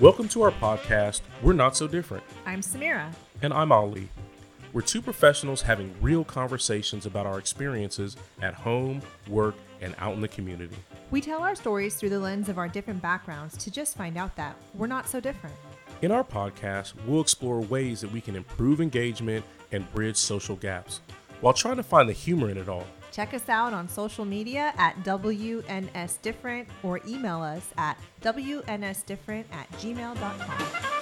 Welcome to our podcast, We're Not So Different. I'm Samira. And I'm Ali. We're two professionals having real conversations about our experiences at home, work, and out in the community. We tell our stories through the lens of our different backgrounds to just find out that we're not so different. In our podcast, we'll explore ways that we can improve engagement and bridge social gaps while trying to find the humor in it all. Check us out on social media at WNS Different or email us at WNSDifferent at gmail.com.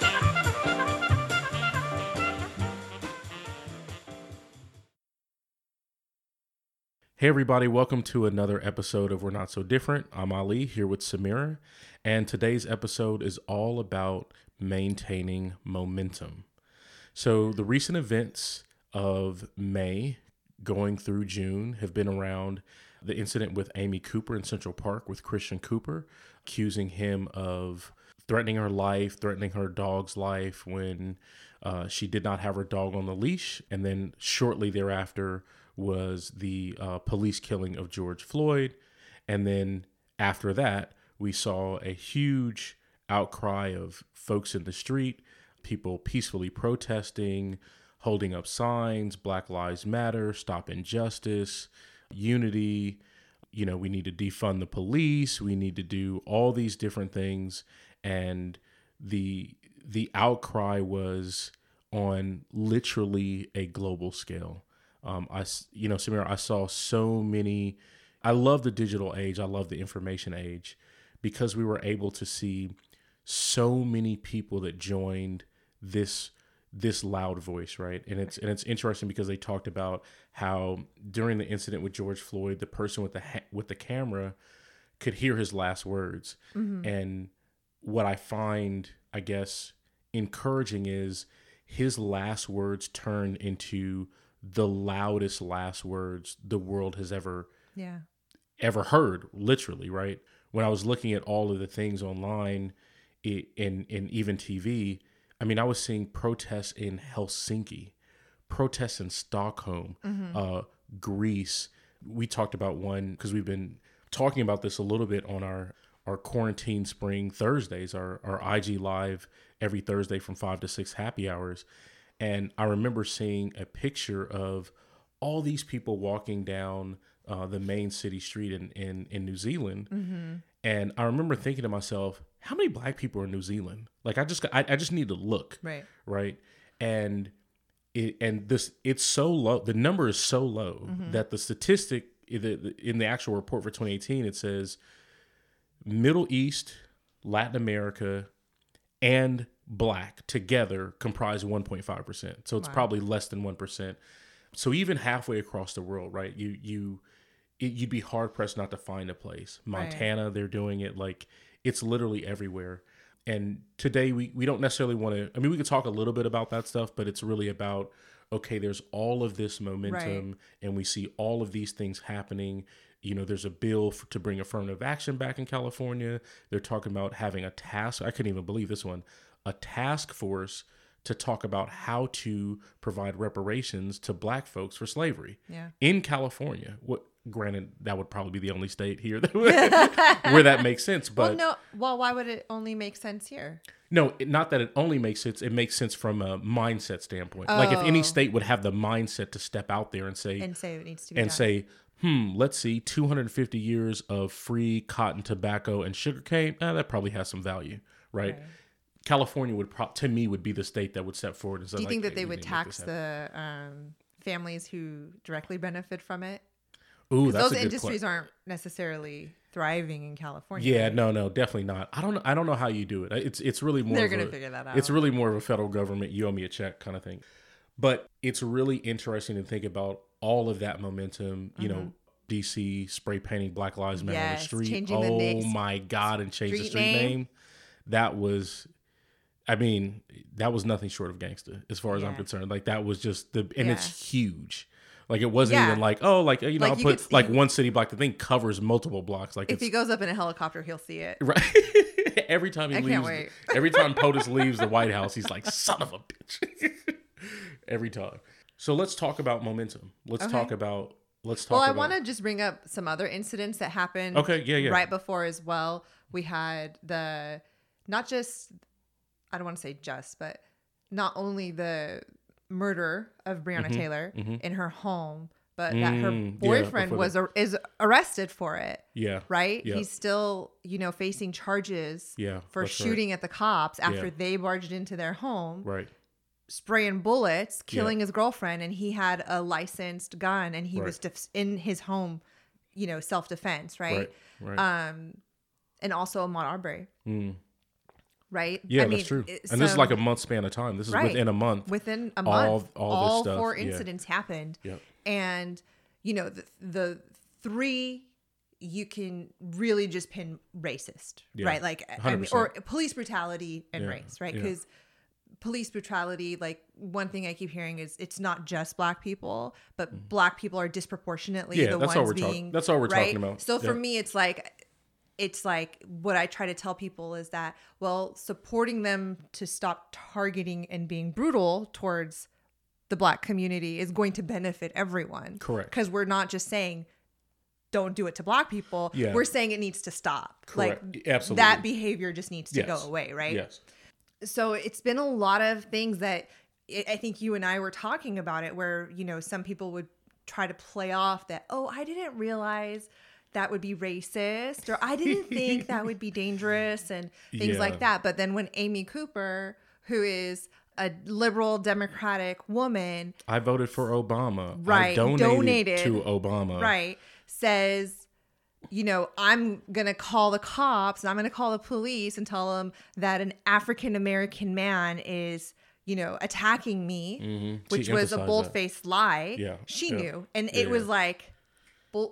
Hey, everybody, welcome to another episode of We're Not So Different. I'm Ali here with Samira, and today's episode is all about maintaining momentum. So, the recent events of May going through June have been around the incident with Amy Cooper in Central Park with Christian Cooper, accusing him of threatening her life, threatening her dog's life when uh, she did not have her dog on the leash. And then shortly thereafter was the uh, police killing of George Floyd. And then after that, we saw a huge outcry of folks in the street, people peacefully protesting, holding up signs, Black Lives Matter, Stop Injustice, Unity. You know, we need to defund the police. We need to do all these different things. And the the outcry was on literally a global scale. Um, I, you know, Samira, I saw so many. I love the digital age. I love the information age because we were able to see so many people that joined this this loud voice, right? And it's and it's interesting because they talked about how during the incident with George Floyd, the person with the ha- with the camera could hear his last words. Mm-hmm. And what I find, I guess, encouraging is his last words turned into the loudest last words the world has ever yeah ever heard literally right when i was looking at all of the things online it, and and even tv I mean, I was seeing protests in Helsinki, protests in Stockholm, mm-hmm. uh, Greece. We talked about one because we've been talking about this a little bit on our our quarantine spring Thursdays, our our IG live every Thursday from five to six happy hours, and I remember seeing a picture of all these people walking down uh, the main city street in in, in New Zealand, mm-hmm. and I remember thinking to myself, how many black people are in New Zealand? Like I just I, I just need to look. Right. Right. And it and this it's so low. The number is so low mm-hmm. that the statistic in the actual report for 2018 it says Middle East, Latin America, and black together comprise 1.5%. So it's wow. probably less than 1%. So even halfway across the world, right? You you it, you'd be hard pressed not to find a place. Montana, right. they're doing it like it's literally everywhere. And today we, we don't necessarily want to, I mean, we could talk a little bit about that stuff, but it's really about, okay, there's all of this momentum right. and we see all of these things happening. You know, there's a bill for, to bring affirmative action back in California. They're talking about having a task. I couldn't even believe this one a task force to talk about how to provide reparations to black folks for slavery yeah. in California. What granted that would probably be the only state here that where that makes sense but well no well why would it only make sense here no not that it only makes sense it makes sense from a mindset standpoint oh. like if any oh. state would have the mindset to step out there and say and say it needs to be and done. say hmm let's see 250 years of free cotton tobacco and sugarcane eh, that probably has some value right, right. California would pro- to me would be the state that would step forward and say. Do you think that they would tax the um, families who directly benefit from it Ooh, those industries aren't necessarily thriving in California. Yeah, no, no, definitely not. I don't know. I don't know how you do it. It's it's really more. They're gonna a, figure that out. It's really more of a federal government. You owe me a check kind of thing. But it's really interesting to think about all of that momentum. You mm-hmm. know, DC spray painting Black Lives Matter yes, on the street. Oh my God, and change the street name. name. That was I mean, that was nothing short of gangster as far as yeah. I'm concerned. Like that was just the and yeah. it's huge. Like it wasn't yeah. even like oh like you know like I'll put see, like one city block. The thing covers multiple blocks. Like if he goes up in a helicopter, he'll see it. Right. every time he I leaves, every time POTUS leaves the White House, he's like son of a bitch. every time. So let's talk about momentum. Let's okay. talk about let's talk. Well, I about... want to just bring up some other incidents that happened. Okay. Yeah. Yeah. Right before as well, we had the not just I don't want to say just, but not only the murder of Breonna Taylor in her home, but that her Mm-hmm. yeah, boyfriend before was is arrested for it. Yeah. Right? Yeah. He's still, you know, facing charges Yeah, for that's right. shooting at the cops after Yeah. they barged into their home, Right. spraying bullets, killing his girlfriend, and he had a licensed gun and he was Right. def- in his home, you know, self defense, right? Right. Right. Um, and also Ahmaud Arbery, Mm. Right? Yeah, I that's mean, true. it- and this is like a month span of time. This is Right. within a month. within a all- month, all this stuff, four yeah. incidents happened, Yep. and you know the the three you can really just pin racist, Yeah, right? Like I mean, or police brutality and Yeah, race, right? yeah. Because police brutality, like one thing I keep hearing is it's not just black people, but black people are disproportionately Mm-hmm. Yeah, the that's all ones we're talk- being. that's all we're right? talking about. So for me, it's like it's like what I try to tell people is that well, supporting them to stop targeting and being brutal towards the black community is going to benefit everyone. Correct. Because we're not just saying don't do it to black people. Yeah. We're saying it needs to stop. Correct. Like Absolutely. that behavior just needs to Yes. go away, right? Yes. so it's been a lot of things that I I think you and I were talking about it where, you know, some people would try to play off that, oh, I didn't realize that would be racist or I didn't think that would be dangerous and things Yeah. like that. But then when Amy Cooper, who is a liberal democratic woman, I voted for Obama. I Right, donated, donated. to Obama. right, says, you know, I'm going to call the cops and I'm going to call the police and tell them that an African American man is, you know, attacking me, Mhm. which was a bold faced lie. Yeah, She yeah, knew. And yeah, it was like,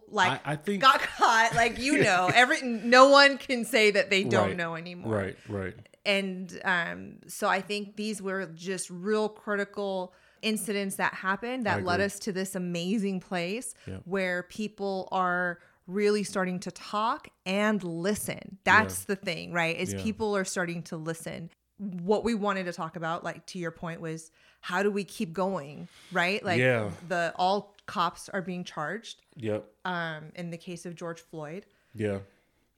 like, I, I think. got caught. Like, you know, every, no one can say that they don't Right, know anymore Right. Right. and um, so I think these were just real critical incidents that happened that led us to this amazing place Yeah. where people are really starting to talk and listen. That's the thing, right? Is Yeah. people are starting to listen. What we wanted to talk about, like to your point, was how do we keep going, right? Like Yeah. the all cops are being charged. Yep. Um, in the case of George Floyd, Yeah.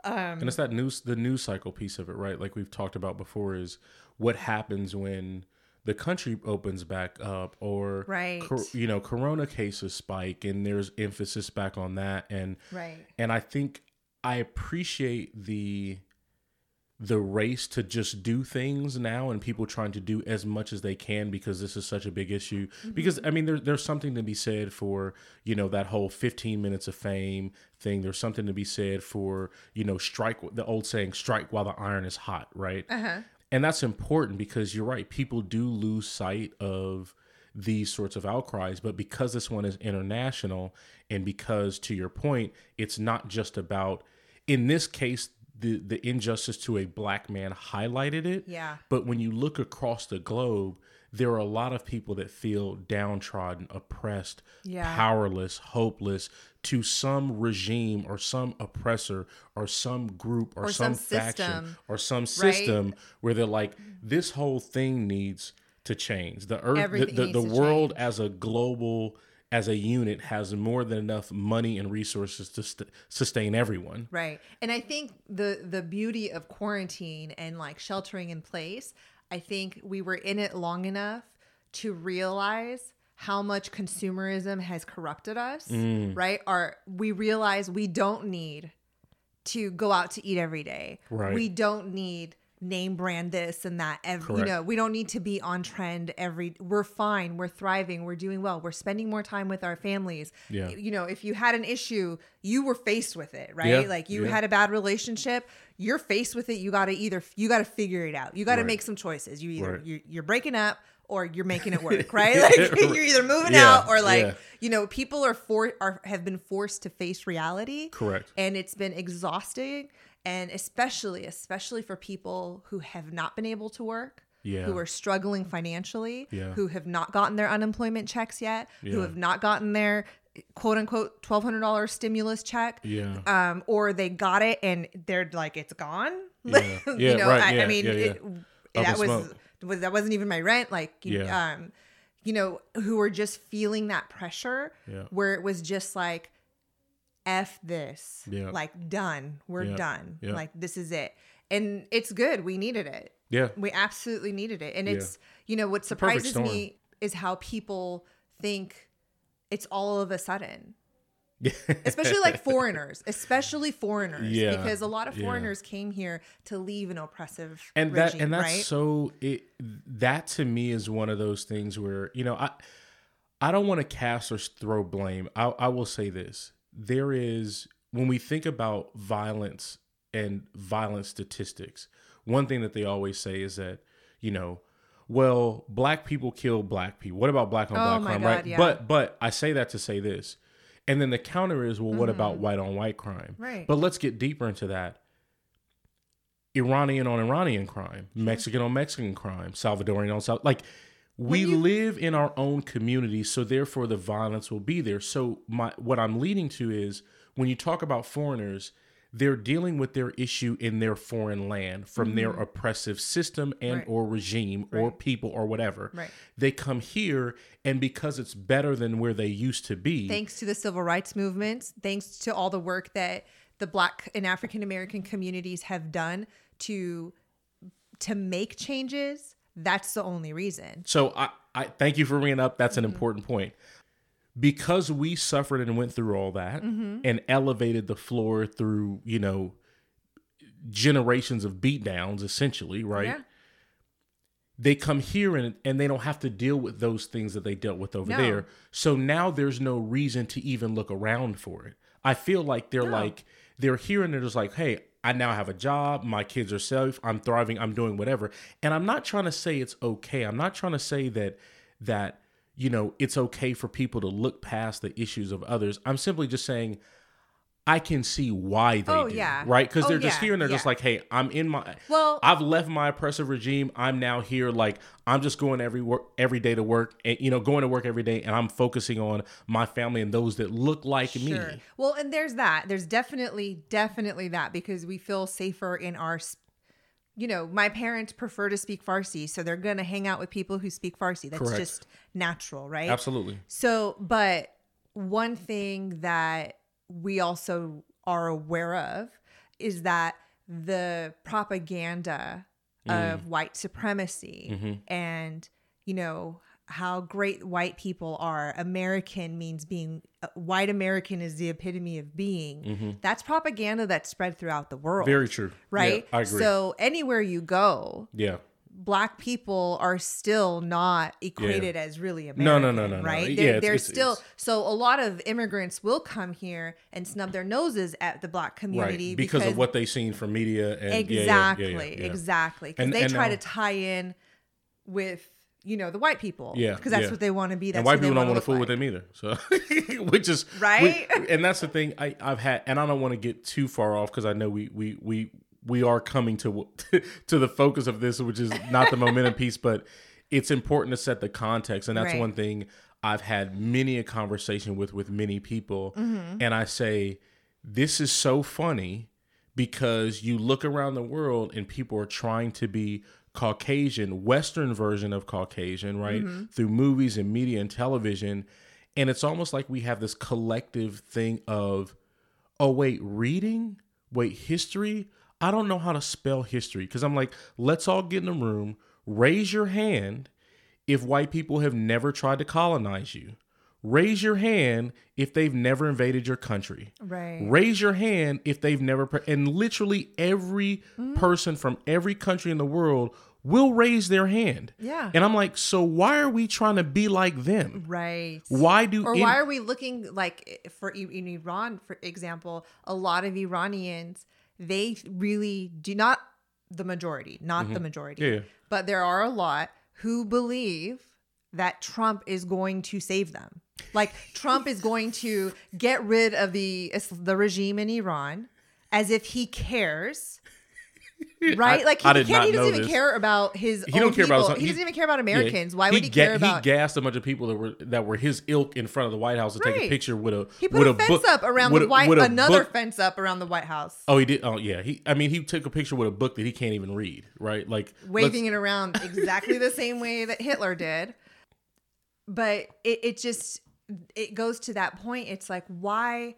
um, and it's that news the news cycle piece of it right like we've talked about before is what happens when the country opens back up or Right. cor- you know corona cases spike and there's emphasis back on that and right? and i think i appreciate the the race to just do things now and people trying to do as much as they can because this is such a big issue. Because i mean there, there's something to be said for you know that whole 15 minutes of fame thing. There's something to be said for you know strike the old saying strike while the iron is hot right? Uh-huh. and that's important because you're right people do lose sight of these sorts of outcries but because this one is international and because to your point it's not just about in this case the the injustice to a black man highlighted it Yeah. but when you look across the globe there are a lot of people that feel downtrodden oppressed Yeah. powerless hopeless to some regime or some oppressor or some group or, Or some, some faction or some system where they're like this whole thing needs to change the earth the, Everything the, needs the world change. as a global as a unit has more than enough money and resources to st- sustain everyone Right. And I think the the beauty of quarantine and like sheltering in place, I think we were in it long enough to realize how much consumerism has corrupted us, Mm. right? Our we realize we don't need to go out to eat every day. Right. We don't need name brand this and that every you know we don't need to be on trend every we're fine we're thriving we're doing well we're spending more time with our families. Yeah. you know if you had an issue you were faced with it right? Yeah, like you yeah. had a bad relationship you're faced with it you got to either you got to figure it out. You got to Right. make some choices. You either Right. you're, you're breaking up or you're making it work right? Like you're either moving Yeah, out or like yeah. you know people are for are have been forced to face reality. Correct. And it's been exhausting and especially especially for people who have not been able to work Yeah. who are struggling financially Yeah. who have not gotten their unemployment checks yet who have not gotten their quote unquote $1200 stimulus check yeah um or they got it and they're like it's gone Yeah. you Yeah, know right. I, I mean yeah, yeah. It, that was, was that wasn't even my rent like you- Yeah. um you know who were just feeling that pressure Yeah. where it was just like f this Yeah. like done we're Yeah. done Yeah. like this is it and it's good we needed it Yeah. We absolutely needed it. And Yeah. it's, you know, what surprises me is how people think it's all of a sudden. especially like foreigners, especially foreigners, Yeah, because a lot of yeah. foreigners came here to leave an oppressive and regime, that and that's right? so it that to me is one of those things where you know i i don't want to cast or throw blame I, I will say this there is when we think about violence and violent statistics one thing that they always say is that you know well black people kill black people what about black on Oh black my crime God, right yeah. but but i say that to say this and then the counter is well what about white on white crime Mm-hmm. Right. but let's get deeper into that Iranian on Iranian crime, Mexican on Mexican crime, Salvadorian on South. Like we you- live in our own community, so therefore the violence will be there. So my what I'm leading to is when you talk about foreigners, they're dealing with their issue in their foreign land from their oppressive system and Mm-hmm. Right. or regime or people or whatever. Right. They come here and because it's better than where they used to be. thanks to the civil rights movements, thanks to all the work that the black and African American communities have done to to make changes, that's the only reason. So I, I thank you for bringing up. That's an mm-hmm. important point. Because we suffered and went through all that mm-hmm. and elevated the floor through, you know, generations of beatdowns, essentially, right? Yeah. They come here and, and they don't have to deal with those things that they dealt with over No. there. So now there's no reason to even look around for it. I feel like they're No. like, they're here and they're just like, hey, I now have a job. My kids are safe. I'm thriving. I'm doing whatever. And I'm not trying to say it's okay. I'm not trying to say that, that, you know, it's okay for people to look past the issues of others. I'm simply just saying, I can see why they Oh, do, yeah. right? Because Oh, they're just yeah, here and they're just like, "Hey, I'm in my Well- I've left my oppressive regime. I'm now here. Like I'm just going every work every day to work, and you know, going to work every day, and I'm focusing on my family and those that look like Sure. me. Well, and there's that. There's definitely, definitely that because we feel safer in our, you know, my parents prefer to speak Farsi, so they're gonna hang out with people who speak Farsi. That's Correct. just natural, right? Absolutely. So, but one thing that we also are aware of is that the propaganda Mm. of white supremacy Mm-hmm. and, you know, how great white people are. American means being uh, white American is the epitome of being. That's propaganda that's spread throughout the world. Mm-hmm. Very true. right? Yeah, I agree. So anywhere you go, yeah. Black people are still not equated as really American. No, no, no, no, no. right? Yeah, They're, it's- they're it's- still it's- so a lot of immigrants will come here and snub their noses at the black community Right. Because, of what they've seen from media and yeah, yeah, yeah, exactly, yeah, yeah. exactly, because they and try now- to tie in with you know the white people, Yeah, because that's yeah. what they want to be. That's and white they people don't want fool look with them either. So, which is Right? which- and that's the thing I, I've had, and I don't want to get too far off because I know we we we we are coming to to the focus of this, which is not the momentum piece, but it's important to set the context, and that's Right. one thing I've had many a conversation with with many people, Mm-hmm. and I say this is so funny because you look around the world and people are trying to be Caucasian, Western version of Caucasian, right? Through movies and media and television. And it's almost like we have this collective thing of, oh, wait, reading? Wait, history? I don't know how to spell history. Because I'm like, let's all get in a room, raise your hand if white people have never tried to colonize you. Raise your hand if they've never invaded your country. Right. Raise your hand if they've never, pre- and literally every Mm-hmm. person from every country in the world will raise their hand. Yeah. And I'm like, so why are we trying to be like them? Right. Why do or in- why are we looking like for in Iran, for example, a lot of Iranians they really do not the majority, not the majority, Mm-hmm. Yeah, yeah. but there are a lot who believe that Trump is going to save them. Like Trump is going to get rid of the the regime in Iran as if he cares. Right, I- like he, he can't. He doesn't even this. care about his. He own don't care about his He he- doesn't even care about Yeah, Americans. Why would he, care ga- about? He gassed a bunch of people that were that were his ilk in front of the White House to take a picture with a He put with a fence book- up around the white, a another book- fence up around the White House, Oh, he did. Oh, yeah. He. I mean, he took a picture with a book that he can't even read. Right, like waving it around exactly the same way that Hitler did. But it, it just it goes to that point. It's like why,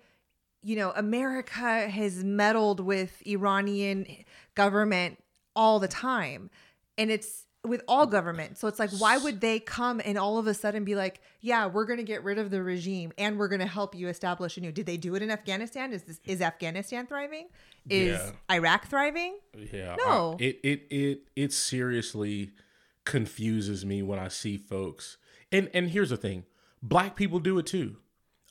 you know, America has meddled with Iranian government all the time. and it's with all government. So it's like, why would they come and all of a sudden be like, yeah, we're going to get rid of the regime and we're going to help you establish a new? Did they do it in Afghanistan? Is this is Afghanistan thriving? Is Yeah. Iraq thriving? Yeah. No. I- it it it it seriously confuses me when I see folks. And and here's the thing. Black people do it too.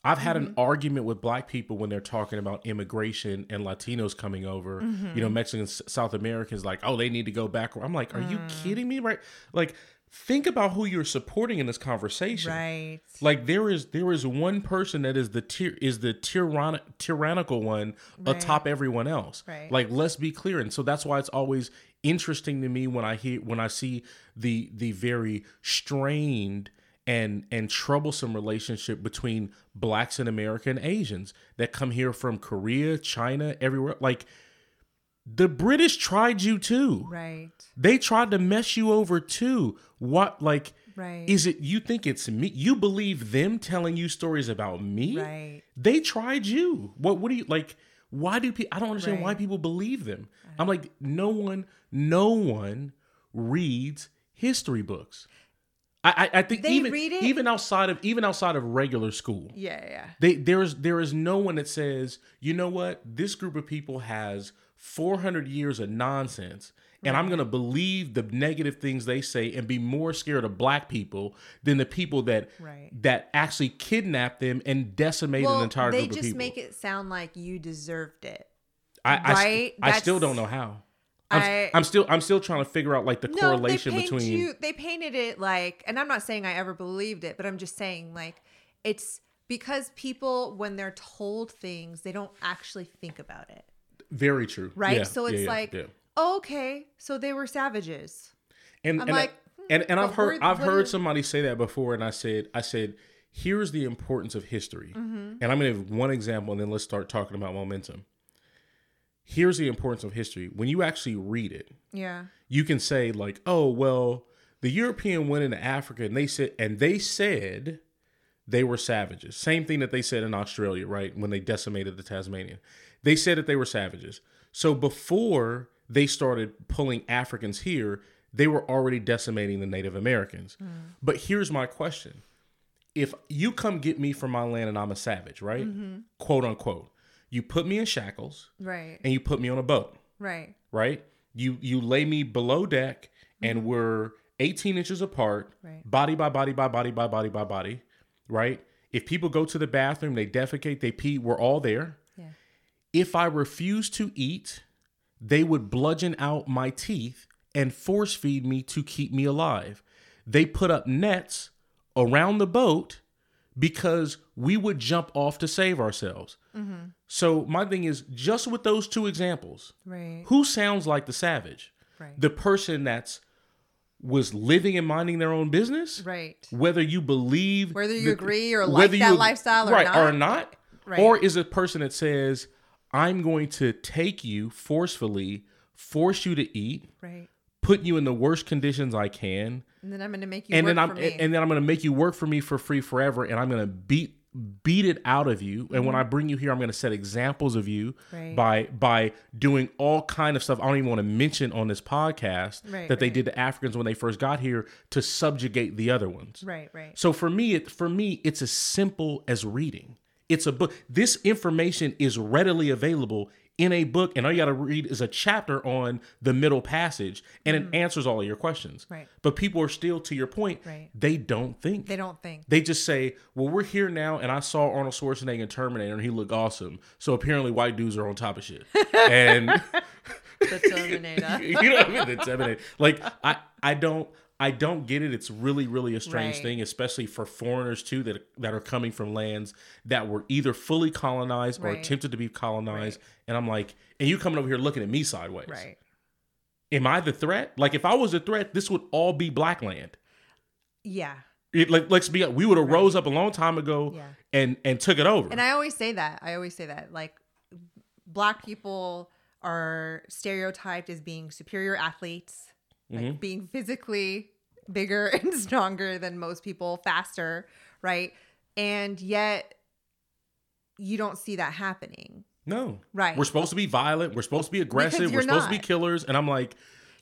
I've had an mm-hmm. argument with black people when they're talking about immigration and Latinos coming over. You know, mm-hmm. Mexicans, South Americans like, "Oh, they need to go back." I'm like, "Are you mm. kidding me?" Right? Like think about who you're supporting in this conversation. Right. Like there is there is one person that is the tyr- is the tyranni- tyrannical one Right. atop everyone else. Right. Like let's be clear, and so that's why it's always interesting to me when I hear when I see the the very strained and and troublesome relationship between blacks and America and Asians that come here from Korea, China, everywhere. Like the British tried you too. Right. They tried to mess you over too. What like Right. is it you think it's me? You believe them telling you stories about me? right. They tried you. What what do you like why do people I don't understand why people believe them. I'm like no one no one reads history books. I I, I think They even even outside of even outside of regular school. Yeah. Yeah. They there is there is no one that says, you know what, this group of people has 400 years of nonsense, and I'm gonna believe the negative things they say and be more scared of black people than the people that Right. that actually kidnap them and decimate an entire group of people. They just make it sound like you deserved it. I, I, right? I still don't know how. I'm, I- I'm still I'm still trying to figure out like the correlation they between you. They painted it like, and I'm not saying I ever believed it, but I'm just saying like it's because people when they're told things, they don't actually think about it, very true, right? Yeah, so it's yeah, like, yeah. oh, okay, so they were savages. And I'm and, like, I, and and I've heard I've heard somebody say that before, and I said I said here's the importance of history, Mm-hmm. and I'm gonna give one example, and then let's start talking about momentum. Here's the importance of history. When you actually read it, Yeah. you can say like, oh well, the European went into Africa, and they said and they said they were savages. Same thing that they said in Australia, right? When they decimated the Tasmanian. They said that they were savages. So before they started pulling Africans here, they were already decimating the Native Americans. Hmm. But here's my question. If you come get me from my land and I'm a savage, right? Mm-hmm. Quote unquote. You put me in shackles Right. and you put me on a boat, Right. right? You you lay me below deck and mm-hmm. we're 18 inches apart, Right. body by body by body by body by body, right? If people go to the bathroom, they defecate, they pee, we're all there. Yeah. If I refuse to eat, they would bludgeon out my teeth and force feed me to keep me alive. They put up nets around the boat because we would jump off to save ourselves. So my thing is just with those two examples, Right. who sounds like the savage? Right. The person that's was living and minding their own business? Right. Whether you believe Whether you that- agree or like that lifestyle or right, not. or not, Right. or is a person that says, "I'm going to take you forcefully, force you to eat, Right. put you in the worst conditions I can, And then I'm going to make you and work then I'm for me. and then I'm going to make you work for me for free forever, and I'm going to beat beat it out of you. And when I bring you here, I'm going to set examples of you Mm-hmm. Right. by by doing all kind of stuff I don't even want to mention on this podcast Right, that they right. did to Africans when they first got here to subjugate the other ones. right. Right. So for me, it for me, it's as simple as reading. It's a book. This information is readily available in a book, and all you got to read is a chapter on the middle passage, and it mm. answers all of your questions. Right. But people are still, to your point, Right. they don't think. They don't think. They just say, "Well, we're here now, and I saw Arnold Schwarzenegger in Terminator, and he looked awesome. So apparently, white dudes are on top of shit." And The Terminator. you know what I mean? The Terminator. Like I, I don't, I don't get it. It's really, really a strange Right. thing, especially for foreigners too that that are coming from lands that were either fully colonized or Right. attempted to be colonized. And I'm like, and you coming over here looking at me sideways? right. Am I the threat? Like if I was a threat, this would all be black land. Yeah. It, like let's be, we would have rose up a long time ago Yeah. and and took it over. And I always say that. I always say that. Like, black people are stereotyped as being superior athletes, like Mm-hmm. being physically bigger and stronger than most people, faster, right? And yet, you don't see that happening. no, Right. We're supposed to be violent. We're supposed to be aggressive. We're supposed to be killers. And I'm like,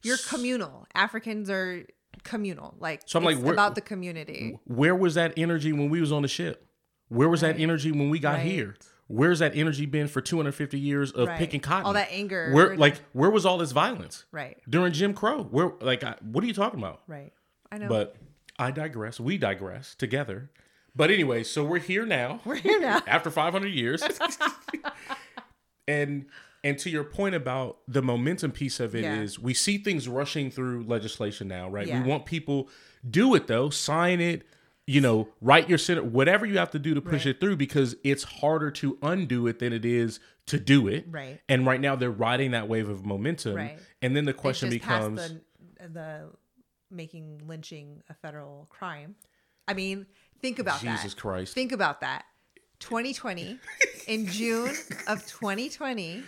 You're communal. Africans are communal. Like So I'm like, it's where- about the community. Where was that energy when we was on the ship? Where was that energy when we got Right. here? Where's that energy been for 250 years of Right. picking cotton? All that anger. Where like where was all this violence Right. during Jim Crow? Where like I, what are you talking about? Right. I know. But I digress. We digress together. But anyway, so we're here now. We're here now. after 500 years. and and to your point about the momentum piece of it is, Yeah. we see things rushing through legislation now, right? Yeah. We want people do it though, sign it, you know, write your senate, whatever you have to do to push Right. it through because it's harder to undo it than it is to do it. Right. And right now they're riding that wave of momentum. Right. And then the question becomes the, the making lynching a federal crime. I mean, think about that. Jesus Christ. Think about that. 2020, in June of 2020,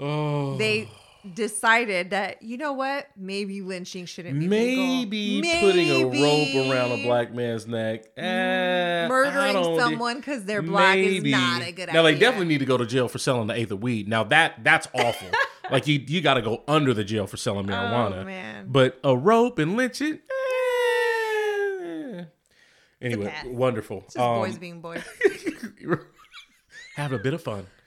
oh they decided that you know what, maybe lynching shouldn't be Maybe legal. putting a rope around a black man's neck. Eh, murdering someone because they're black Maybe. is not a good now, idea. they definitely need to go to jail for selling the eighth of weed. Now that that's awful. like you you got to go under the jail for selling marijuana. Oh. But a rope and lynching. eh. Anyway, wonderful. It's just Um, boys being boys. have a bit of fun.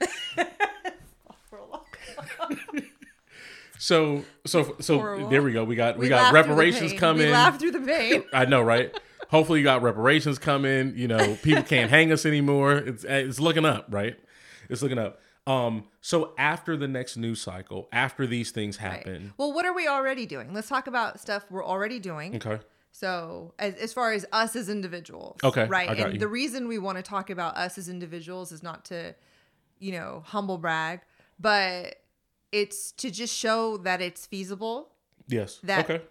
So so so Horrible. there we go. We got we, We got laughed through the reparations coming. We laughed through the pain. I know, right? Hopefully, you got reparations coming. You know, people can't hang us anymore. It's it's looking up, right? It's looking up. Um, so after the next news cycle, after these things Right. happen, Well, what are we already doing? Let's talk about stuff we're already doing. okay, So, as, as far as us as individuals, Okay, right? And you. the reason we want to talk about us as individuals is not to, you know, humble brag, but it's to just show that it's feasible, yes, that okay,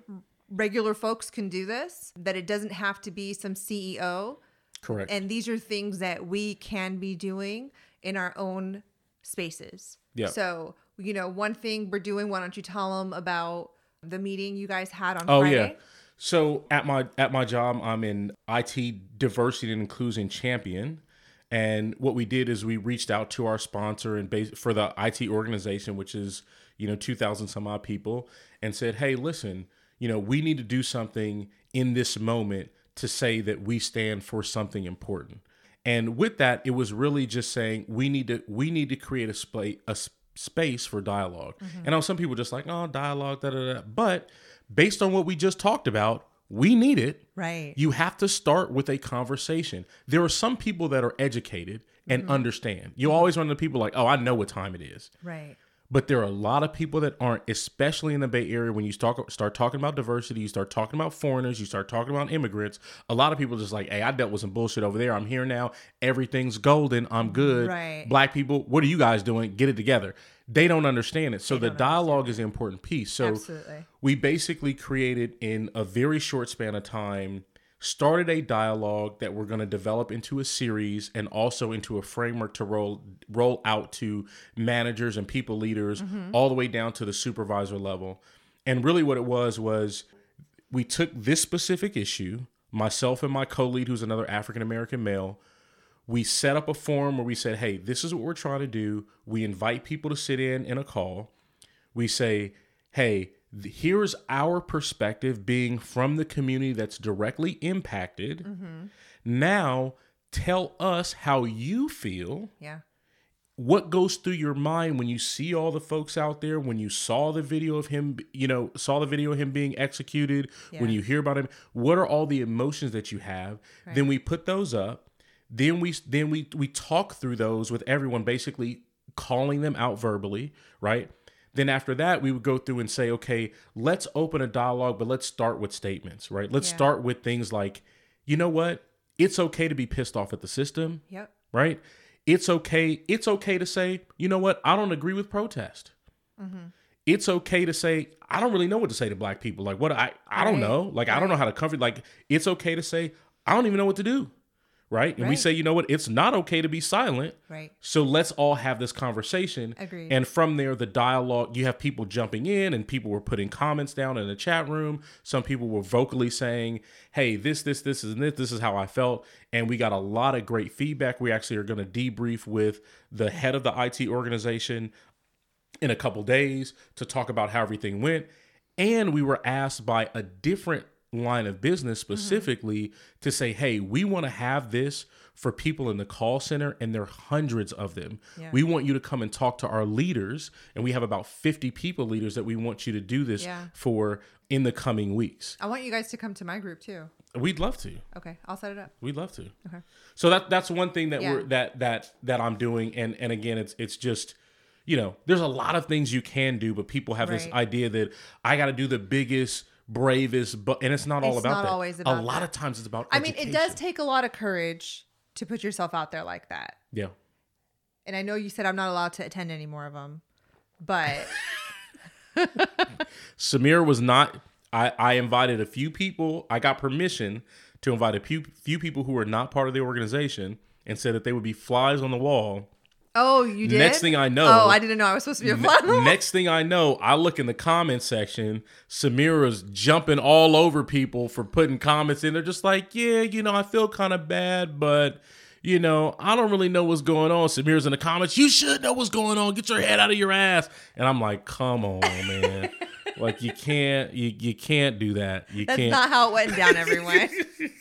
regular folks can do this, that it doesn't have to be some CEO, correct, and these are things that we can be doing in our own spaces. Yeah. So, you know, one thing we're doing, why don't you tell them about the meeting you guys had on Oh Friday? yeah. So at my at my job, I'm in IT diversity and inclusion champion, and what we did is we reached out to our sponsor and bas- for the IT organization, which is you know 2,000 some odd people, and said, hey, listen, you know, we need to do something in this moment to say that we stand for something important. And with that, it was really just saying we need to we need to create a space a space for dialog mm-hmm. And I know some people just like oh dialogue da da da, but based on what we just talked about, we need it. Right. You have to start with a conversation. There are some people that are educated and mm-hmm. understand. You always run into people like, oh, I know what time it is. right. But there are a lot of people that aren't, especially in the Bay Area. When you start start talking about diversity, you start talking about foreigners, you start talking about immigrants. A lot of people just like, hey, I dealt with some bullshit over there. I'm here now. Everything's golden. I'm good. Right. Black people, what are you guys doing? Get it together. They don't understand it. So the dialogue is an important piece. So Absolutely. we basically created in a very short span of time started a dialogue that we're going to develop into a series and also into a framework to roll roll out to managers and people leaders all the way down to the supervisor level and really what it was was we took this specific issue myself and my co-lead who's another african american male we set up a forum where we said hey this is what we're trying to do we invite people to sit in in a call we say, hey, here's our perspective being from the community that's directly impacted. Mm-hmm. Now, tell us how you feel. Yeah. What goes through your mind when you see all the folks out there, when you saw the video of him, you know, saw the video of him being executed, when you hear about him, what are all the emotions that you have? Then we put those up. Then we then we we talk through those with everyone basically calling them out verbally, right? Then after that, we would go through and say, okay, let's open a dialogue, but let's start with statements, right? Let's Yeah. start with things like, you know what? It's okay to be pissed off at the system, Yep. right? It's okay. It's okay to say, you know what? I don't agree with protest. Mm-hmm. It's okay to say, I don't really know what to say to black people. Like, what I I don't know. Like, I don't know how to comfort. Like, it's okay to say, I don't even know what to do, right? And we say, you know what? It's not okay to be silent. Right. So let's all have this conversation. Agreed. And from there, the dialogue, you have people jumping in and people were putting comments down in the chat room. Some people were vocally saying, hey, this, this, this, is this, this is how I felt. And we got a lot of great feedback. We actually are going to debrief with the head of the IT organization in a couple days to talk about how everything went. And we were asked by a different line of business Mm-hmm. specifically to say, hey, we want to have this for people in the call center, and there are hundreds of them. Yeah. We want you to come and talk to our leaders, and we have about 50 people leaders that we want you to do this Yeah. for in the coming weeks. I want you guys to come to my group too. We'd love to. Okay, I'll set it up. We'd love to. Okay. So that that's one thing that Yeah. we're that that that I'm doing, and and again, it's it's just you know, there's a lot of things you can do, but people have this idea that I got to do the biggest, bravest, but and it's not all It's about not that. always a lot that. of times it's about. I mean, it does take a lot of courage to put yourself out there like that. Yeah. And I know you said I'm not allowed to attend any more of them, but Samir was not. I I invited a few people. I got permission to invite a few few people who were not part of the organization, and said that they would be flies on the wall oh, you did. Next thing I know- oh, I didn't know I was supposed to be a Ne- next thing I know, I look in the comment section. Samira's jumping all over people for putting comments in. They're just like, yeah, you know, I feel kind of bad, but you know, I don't really know what's going on. Samira's in the comments. You should know what's going on. Get your head out of your ass. And I'm like, come on, man. like you can't, you you can't do that. You That's can't. not how it went down, everyone.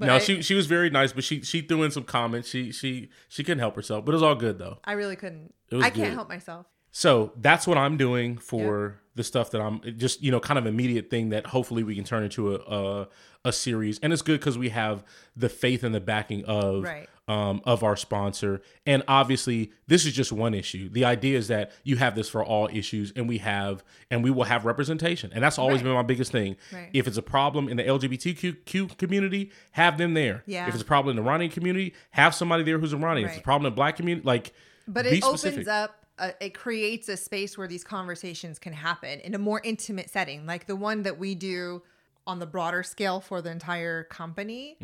But no, I, she she was very nice, but she she threw in some comments. She she she couldn't help herself, but it was all good though. I really couldn't. I can't help myself. So that's what I'm doing for the stuff that I'm just you know kind of immediate thing that hopefully we can turn into a a, a series, and it's good because we have the faith and the backing of Right. um, of our sponsor, and obviously this is just one issue. The idea is that you have this for all issues, and we have and we will have representation, and that's always Right. been my biggest thing. Right. If it's a problem in the LGBTQ community, have them there. Yeah. If it's a problem in the Iranian community, have somebody there who's Iranian. If it's a problem in the black community, like But it specific. opens up, uh, it creates a space where these conversations can happen in a more intimate setting, like the one that we do on the broader scale for the entire company.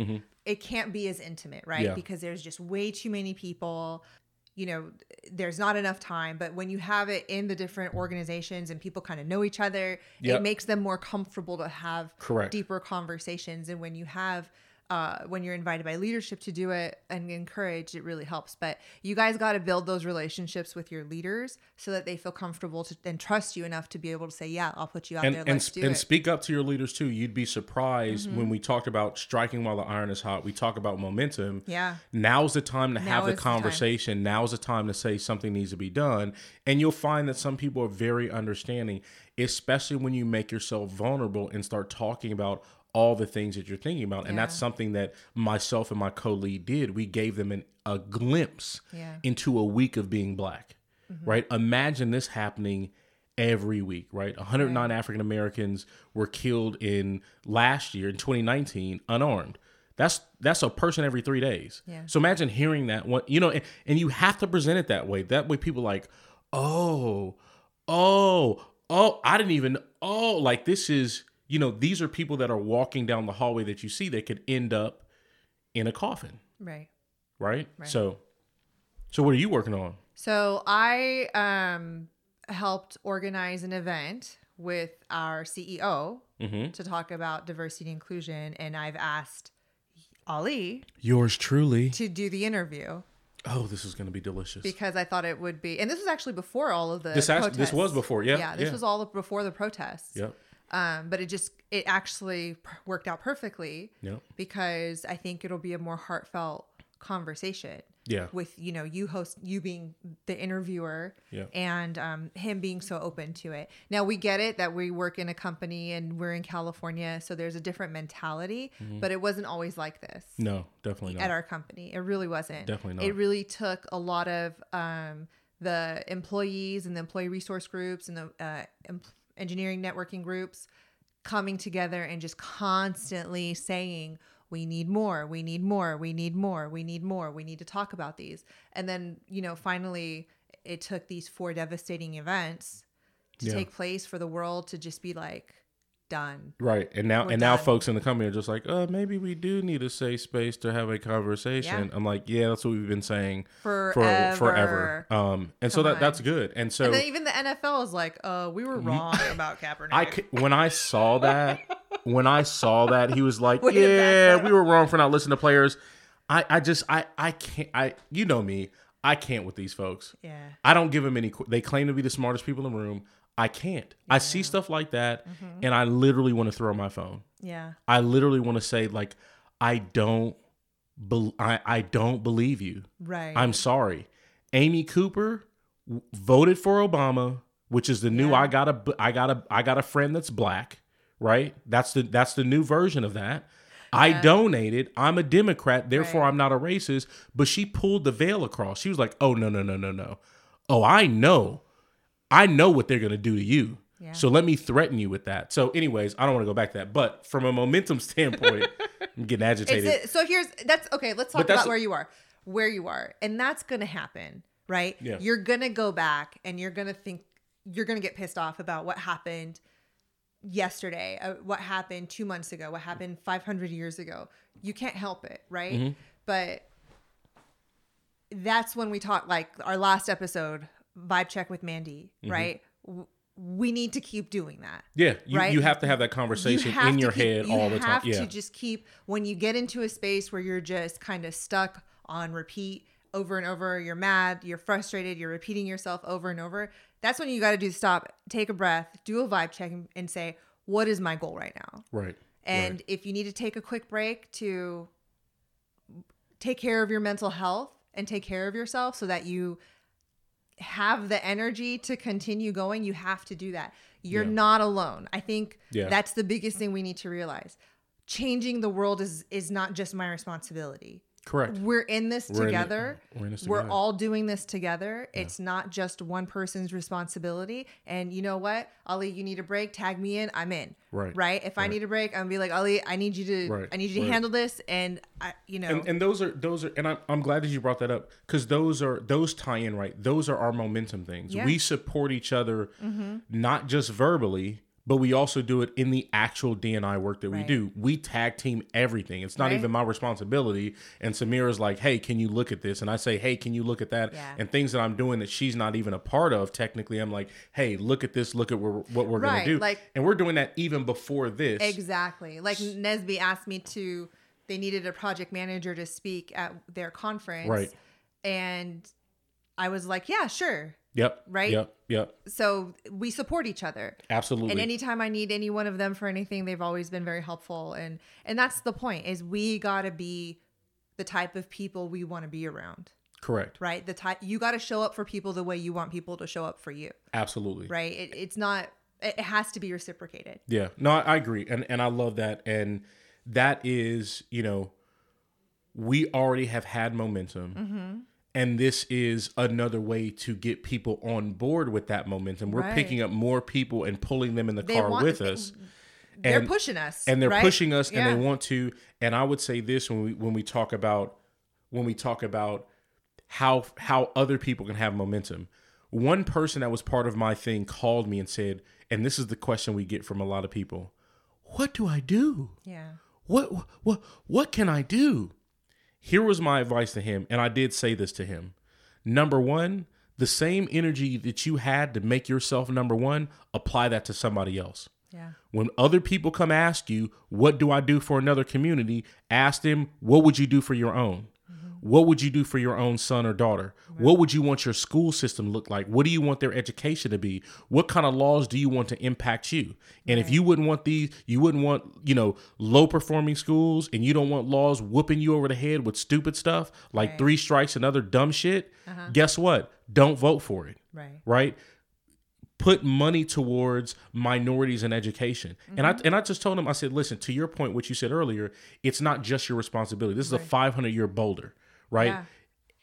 It can't be as intimate, right? Mm-hmm. Yeah. Because there's just way too many people. You know, there's not enough time. But when you have it in the different organizations and people kind of know each other, Yep. it makes them more comfortable to have Correct. deeper conversations. And when you have uh, when you're invited by leadership to do it and encouraged, it really helps. But you guys got to build those relationships with your leaders so that they feel comfortable to, and trust you enough to be able to say, "Yeah, I'll put you out and there. and, Let's sp- do and it." Mm-hmm. speak up to your leaders too. You'd be surprised when we talked about striking while the iron is hot. We talk about momentum. Yeah. Now's the time to Now have the is the conversation. Now's the time to say something needs to be done. And you'll find that some people are very understanding, especially when you make yourself vulnerable and start talking about all the things that you're thinking about. And that's something that myself and my co-lead did. We gave them an, a glimpse Yeah. Mm-hmm. into a week of being black. Right? Imagine this happening every week, right? 109 African Americans were killed in last year in 2019 unarmed. That's that's a person every 3 days. Yeah. So imagine hearing that one, you know, and, and you have to present it that way. That way people like, "Oh, oh, oh, I didn't even oh, like this is, you know, these are people that are walking down the hallway that you see that could end up in a coffin, right. right? Right. So so what are you working on? So I um, helped organize an event with our CEO Mhm. to talk about diversity and inclusion, and I've asked Ali Yours truly. to do the interview Oh, this is going to be delicious. because I thought it would be, and this was actually before all of the This act- this was before, yeah, yeah, this yeah. was all before the protests. Yep. Um, but it just it actually worked out perfectly Yep. because I think it'll be a more heartfelt conversation Yeah. with you know you host you being the interviewer Yeah. and um, him being so open to it now we get it that we work in a company and we're in california so there's a different mentality Mm-hmm. but it wasn't always like this No, definitely not. at our company it really wasn't Definitely not. it really took a lot of um, the employees and the employee resource groups and the uh, em- engineering networking groups coming together and just constantly saying we need more we need more we need more we need more we need to talk about these and then you know finally it took these four devastating events to Yeah. take place for the world to just be like done Right. And now We're and now done. folks in the company are just like, "Uh, maybe we do need a safe space to have a conversation." Yeah. I'm like, "Yeah, that's what we've been saying for forever forever." Um and so Come that that's good. And so and even the NFL is like, uh, we were wrong about Kaepernick. I c- when I saw that, when I saw that, he was like, Way to back "Yeah, we were wrong for not listening to players." I, I just, I, I can't. I, you know me. I can't with these folks. Yeah. I don't give them any. They claim to be the smartest people in the room. I can't. I see stuff like that, Mm-hmm. and I literally want to throw my phone. Yeah. I literally want to say like, I don't, bel I I don't believe you. Right. I'm sorry. Amy Cooper w- voted for Obama, which is the new Yeah. I got a I got a I got a friend that's black, right? That's the that's the new version of that. I Yeah. donated. I'm a Democrat, therefore Right. I'm not a racist, but she pulled the veil across. She was like, "Oh, no, no, no, no, no. Oh, I know. I know what they're going to do to you." Yeah. So let me threaten you with that. So, anyways, I don't want to go back to that, but from a momentum standpoint, I'm getting agitated. It's so here's that's okay. Let's talk about where you are, where you are, and that's gonna happen, right? Yeah. You're gonna go back and you're gonna think you're gonna get pissed off about what happened yesterday, uh, what happened two months ago, what happened 500 years ago. You can't help it, right? Mm-hmm. But that's when we talk like our last episode, vibe check with Mandy, Mm-hmm. right? We need to keep doing that. Yeah, you, Right? you have to have that conversation have in your keep- head you all the time. have Yeah, to just keep when you get into a space where you're just kind of stuck on repeat over and over. You're mad, you're frustrated, you're repeating yourself over and over. That's when you got to do stop, take a breath, do a vibe check, and- and say, "What is my goal right now?" right. And right. if you need to take a quick break to take care of your mental health and take care of yourself so that you have the energy to continue going, you have to do that. You're Yeah. not alone. I think Yeah. that's the biggest thing we need to realize. Changing the world is is not just my responsibility. Correct. We're in this We're in together. we're in this together. We're all doing this together. It's not just one person's responsibility. And you know what, Ali, you need a break. Tag me in. I'm in. Right. Right. If I need a break, I'm gonna be like, Ali, I need you to. Right. I need you to Right. handle this. And I, you know, And, and those are those are, and I'm I'm glad that you brought that up because those are those tie in right. Those are our momentum things. Yeah. We support each other, mm-hmm. not just verbally, but we also do it in the actual DNI work that we do. We tag team everything. It's not Right. even my responsibility. And Samira's like, "Hey, can you look at this?" And I say, "Hey, can you look at that?" Yeah. And things that I'm doing that she's not even a part of. Technically, I'm like, "Hey, look at this. Look at what, what we're Right, gonna do." like- and we're doing that even before this. exactly. Like NSBE asked me to. They needed a project manager to speak at their conference. Right. And I was like, yeah, sure. Yep. Right? Yep. Yep. So we support each other. Absolutely. and anytime i need any one of them for anything they've always been very helpful and and that's the point is we got to be the type of people we want to be around Correct. right the type you got to show up for people the way you want people to show up for you Absolutely. right it, it's not it has to be reciprocated Yeah, no, I, I agree, and and I love that, and that is, you know, we already have had momentum, Mm-hmm. And this is another way to get people on board with that momentum. We're Right. picking up more people and pulling them in the They car want- with us, they're And- pushing us and they're right? pushing us, and they want to. And I would say this when we when we talk about when we talk about how how other people can have momentum. One person that was part of my thing called me and said, and this is the question we get from a lot of people: What do I do? yeah What what what can I do? Here was my advice to him, and I did say this to him. Number one, the same energy that you had to make yourself number one, apply that to somebody else. yeah When other people come ask you, what do I do for another community? Ask them, what would you do for your own? What would you do for your own son or daughter? What would you want your school system look like? What do you want their education to be? What kind of laws do you want to impact you? And if you wouldn't want these, you wouldn't want, you know, low performing schools and you don't want laws whooping you over the head with stupid stuff like Right. three strikes and other dumb shit, guess what? Don't vote for it right right? Put money towards minorities in education. And I Mm-hmm. and I just told him, I said, listen, to your point, what you said earlier, it's not just your responsibility. This is a 500 year boulder, right? Yeah.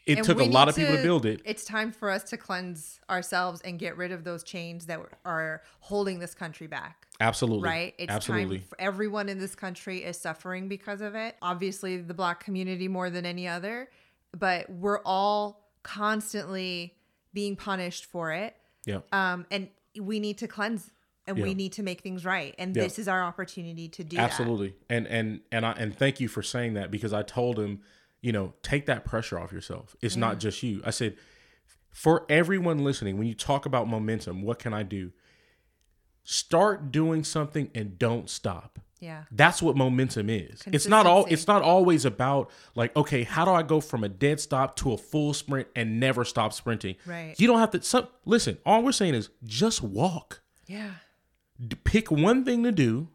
It And took a lot of people to build it. It's time for us to cleanse ourselves and get rid of those chains that are holding this country back. Absolutely. right? It's Absolutely. time for everyone in this country is suffering because of it. Obviously, the black community more than any other, but we're all constantly being punished for it. yeah. Um, and we need to cleanse and we need to make things right. And Yeah. this is our opportunity to do Absolutely. And and and I and thank you for saying that because I told him, you know, take that pressure off yourself. It's not mm. just you. I said, for everyone listening, when you talk about momentum, what can I do? Start doing something and don't stop. Yeah. That's what momentum is. It's not all it's not always about like, okay, how do I go from a dead stop to a full sprint and never stop sprinting? Right. You don't have to some listen, all we're saying is just walk. Yeah. D- Pick one thing to do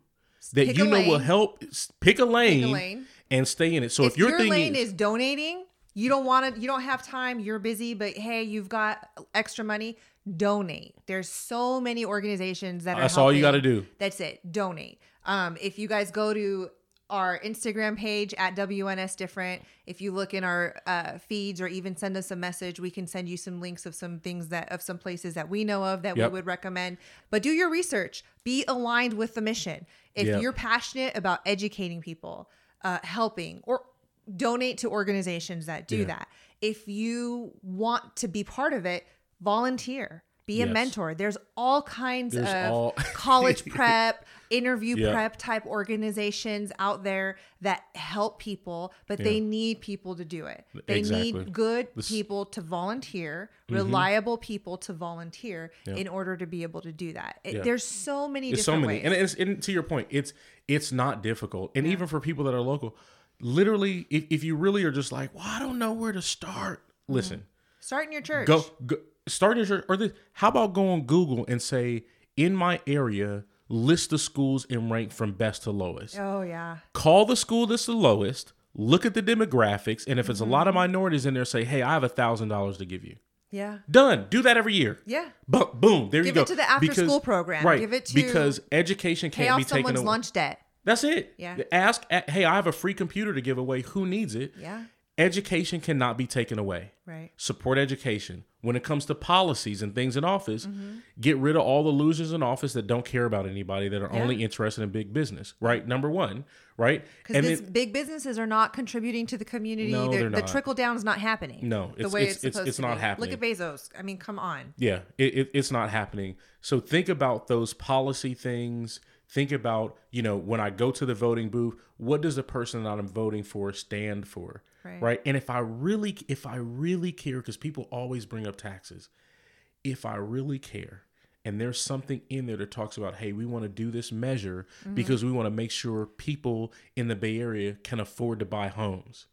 that Pick you a know will help pick a lane, lane. And stay in it. So if, if your your lane is, is donating, you don't want to, you don't have time, you're busy, but hey, you've got extra money, donate. There's so many organizations that are That's all you gotta do. That's it. Donate. Um, if you guys go to our Instagram page at WNS Different, if you look in our uh, feeds or even send us a message, we can send you some links of some things that of some places that we know of that Yep. we would recommend. But do your research. Be aligned with the mission. If Yep. you're passionate about educating people, uh, helping, or donate to organizations that do Yeah. that. If you want to be part of it, volunteer. Be a Yes. mentor. There's all kinds There's of all- college prep, interview Yeah. prep type organizations out there that help people, but they need people to do it. They Exactly. need good This- people to volunteer, mm-hmm. reliable people to volunteer in order to be able to do that. It- Yeah. There's so many There's so many, ways. and, it's, and to your point, it's it's not difficult, and even for people that are local, literally, if, if you really are just like, well, I don't know where to start, mm-hmm. listen, Start in your church. go, go start in your church, or this. How about go on Google and say, in my area, list the schools and rank from best to lowest. Oh yeah. Call the school that's the lowest. Look at the demographics, and if it's a lot Mm-hmm. of minorities in there, say, hey, I have a thousand dollars to give you. Yeah. Done. Do that every year. Yeah. But boom, there Give you go. Give it to the after-school program. Right. Give it to- you. because education can't be off taken someone's away. lunch debt. That's it. Yeah. Ask, hey, I have a free computer to give away. Who needs it? Yeah. Education cannot be taken away. Right. Support education. When it comes to policies and things in office, Mm-hmm. get rid of all the losers in office that don't care about anybody, that are Yeah. only interested in big business. Right. Number one. Right. Because then- big businesses are not contributing to the community. No, They're- they're the not. trickle down is not happening. No, the it's- way it's- it's, it's- supposed it's to not be. happening. Look at Bezos. I mean, come on. Yeah, it, it, it's not happening. So think about those policy things. Think about, you know, when I go to the voting booth, what does the person that I'm voting for stand for? Right. And if I really, if I really care, because people always bring up taxes, if I really care, and there's something in there that talks about, hey, we want to do this measure Mm-hmm. because we want to make sure people in the Bay Area can afford to buy homes.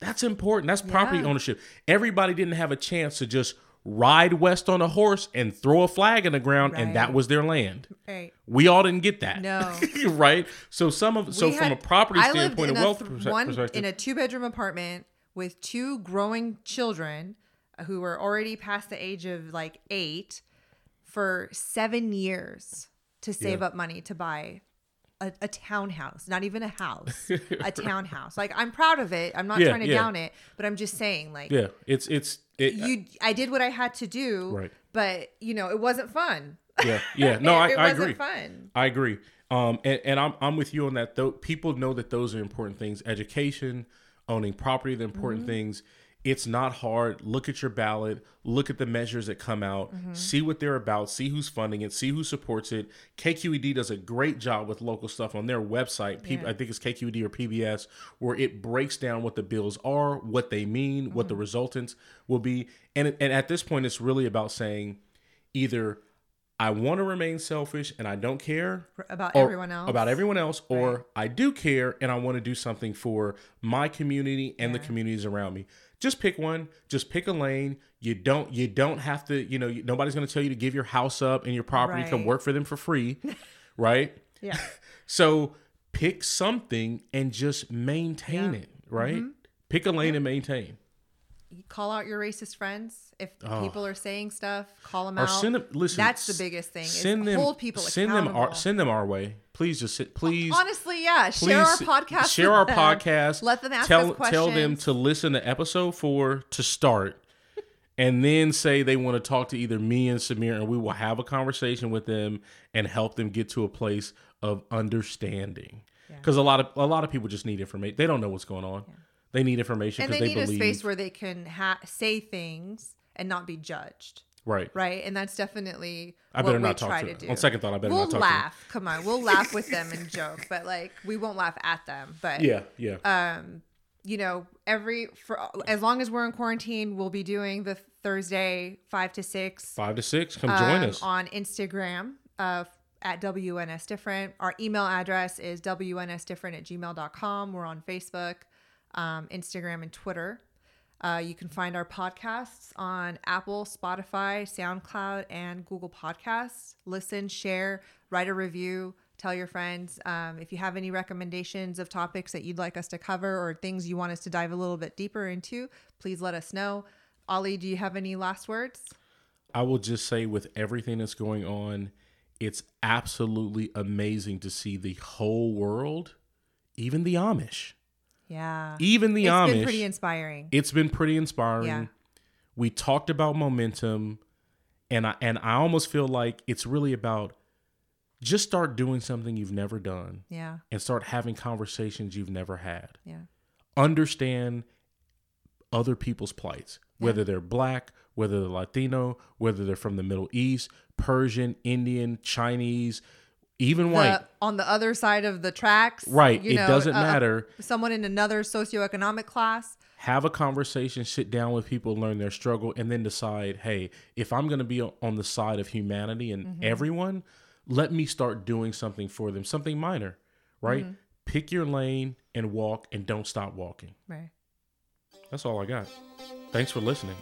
That's important. That's property Yeah. ownership. Everybody didn't have a chance to just ride west on a horse and throw a flag in the ground, and that was their land. Right. We all didn't get that. No. right? So some of so We from a property I standpoint in and a wealth th- one perspective, in a two bedroom apartment with two growing children who were already past the age of like eight for seven years to save Yeah. up money to buy a, a townhouse, not even a house, a townhouse. Like I'm proud of it. I'm not Yeah, trying to yeah. down it, but I'm just saying like yeah, it's it's it, you I did what I had to do, Right. but you know, it wasn't fun. yeah, yeah. No, I, it I wasn't agree. fun. I agree. Um, and, and I'm I'm with you on that. Though people know that those are important things. Education, owning property, the important things. It's not hard. Look at your ballot. Look at the measures that come out. Mm-hmm. See what they're about. See who's funding it. See who supports it. KQED does a great job with local stuff on their website. Yeah. I think it's KQED or PBS, where it breaks down what the bills are, what they mean, what the mm-hmm. resultants will be. And and at this point, it's really about saying either I want to remain selfish and I don't care About everyone else. about everyone else or I do care and I want to do something for my community and the communities around me. Just pick one, just pick a lane. You don't you don't have to, you know, nobody's going to tell you to give your house up and your property come work for them for free, right? Yeah. So pick something and just maintain Yeah. Mm-hmm. it, right? Pick a lane and maintain. Call out your racist friends if oh. people are saying stuff. Call them Oh. Or out. send them listen. That's the biggest thing. Send is them hold people send them our, send them our way. Please just sit please Honestly, yeah. Share our podcast. Share our them. podcast. Let them ask tell, Tell them to listen to episode four to start, and then say they want to talk to either me and Samir, and we will have a conversation with them and help them get to a place of understanding. Because a lot of a lot of people just need information. They don't know what's going on. They need information and because they they, need believe. a space where they can ha- say things and not be judged. right. Right. And that's definitely I what better we not talk try to to them. do. On second thought, I better not talk. we'll not laugh. Come on. We'll laugh with them and joke, but like we won't laugh at them. But. Yeah, yeah. um, you know, every for as long as we're in quarantine, we'll be doing the Thursday five to six Five to six. Come join um, us. on Instagram uh, at WNS Different. Our email address is WNSDifferent at gmail.com. We're on Facebook, um, Instagram, and Twitter. Uh, you can find our podcasts on Apple, Spotify, SoundCloud, and Google Podcasts. Listen, share, write a review, tell your friends. Um, if you have any recommendations of topics that you'd like us to cover or things you want us to dive a little bit deeper into, please let us know. Ali, do you have any last words? I will just say, with everything that's going on, it's absolutely amazing to see the whole world, even the Amish, Yeah. even the It's Amish. It's been pretty inspiring. it's been pretty inspiring. Yeah. We talked about momentum, and I and I almost feel like it's really about just start doing something you've never done Yeah. and start having conversations you've never had. Yeah. Understand other people's plights, whether they're black, whether they're Latino, whether they're from the Middle East, Persian, Indian, Chinese, even white. The- on the other side of the tracks. Right. It know, doesn't uh, uh, matter. someone in another socioeconomic class. have a conversation, sit down with people, learn their struggle, and then decide, hey, if I'm going to be on the side of humanity and everyone, let me start doing something for them, something minor, right? Pick your lane and walk and don't stop walking. Right. That's all I got. Thanks for listening.